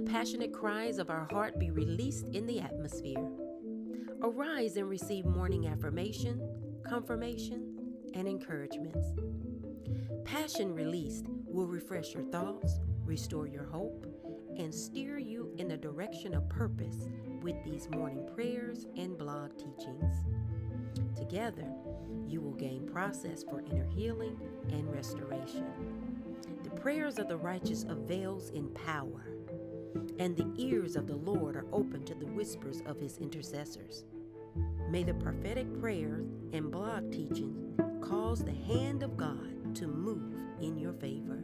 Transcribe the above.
the passionate cries of our heart be released in the atmosphere. Arise and receive morning affirmation, confirmation, and encouragements. Passion released will refresh your thoughts, restore your hope, and steer you in the direction of purpose with these morning prayers and blog teachings. Together, you will gain process for inner healing and restoration. The prayers of the righteous avails in power, and the ears of the Lord are open to the whispers of his intercessors. May the prophetic prayers and blog teachings cause the hand of God to move in your favor.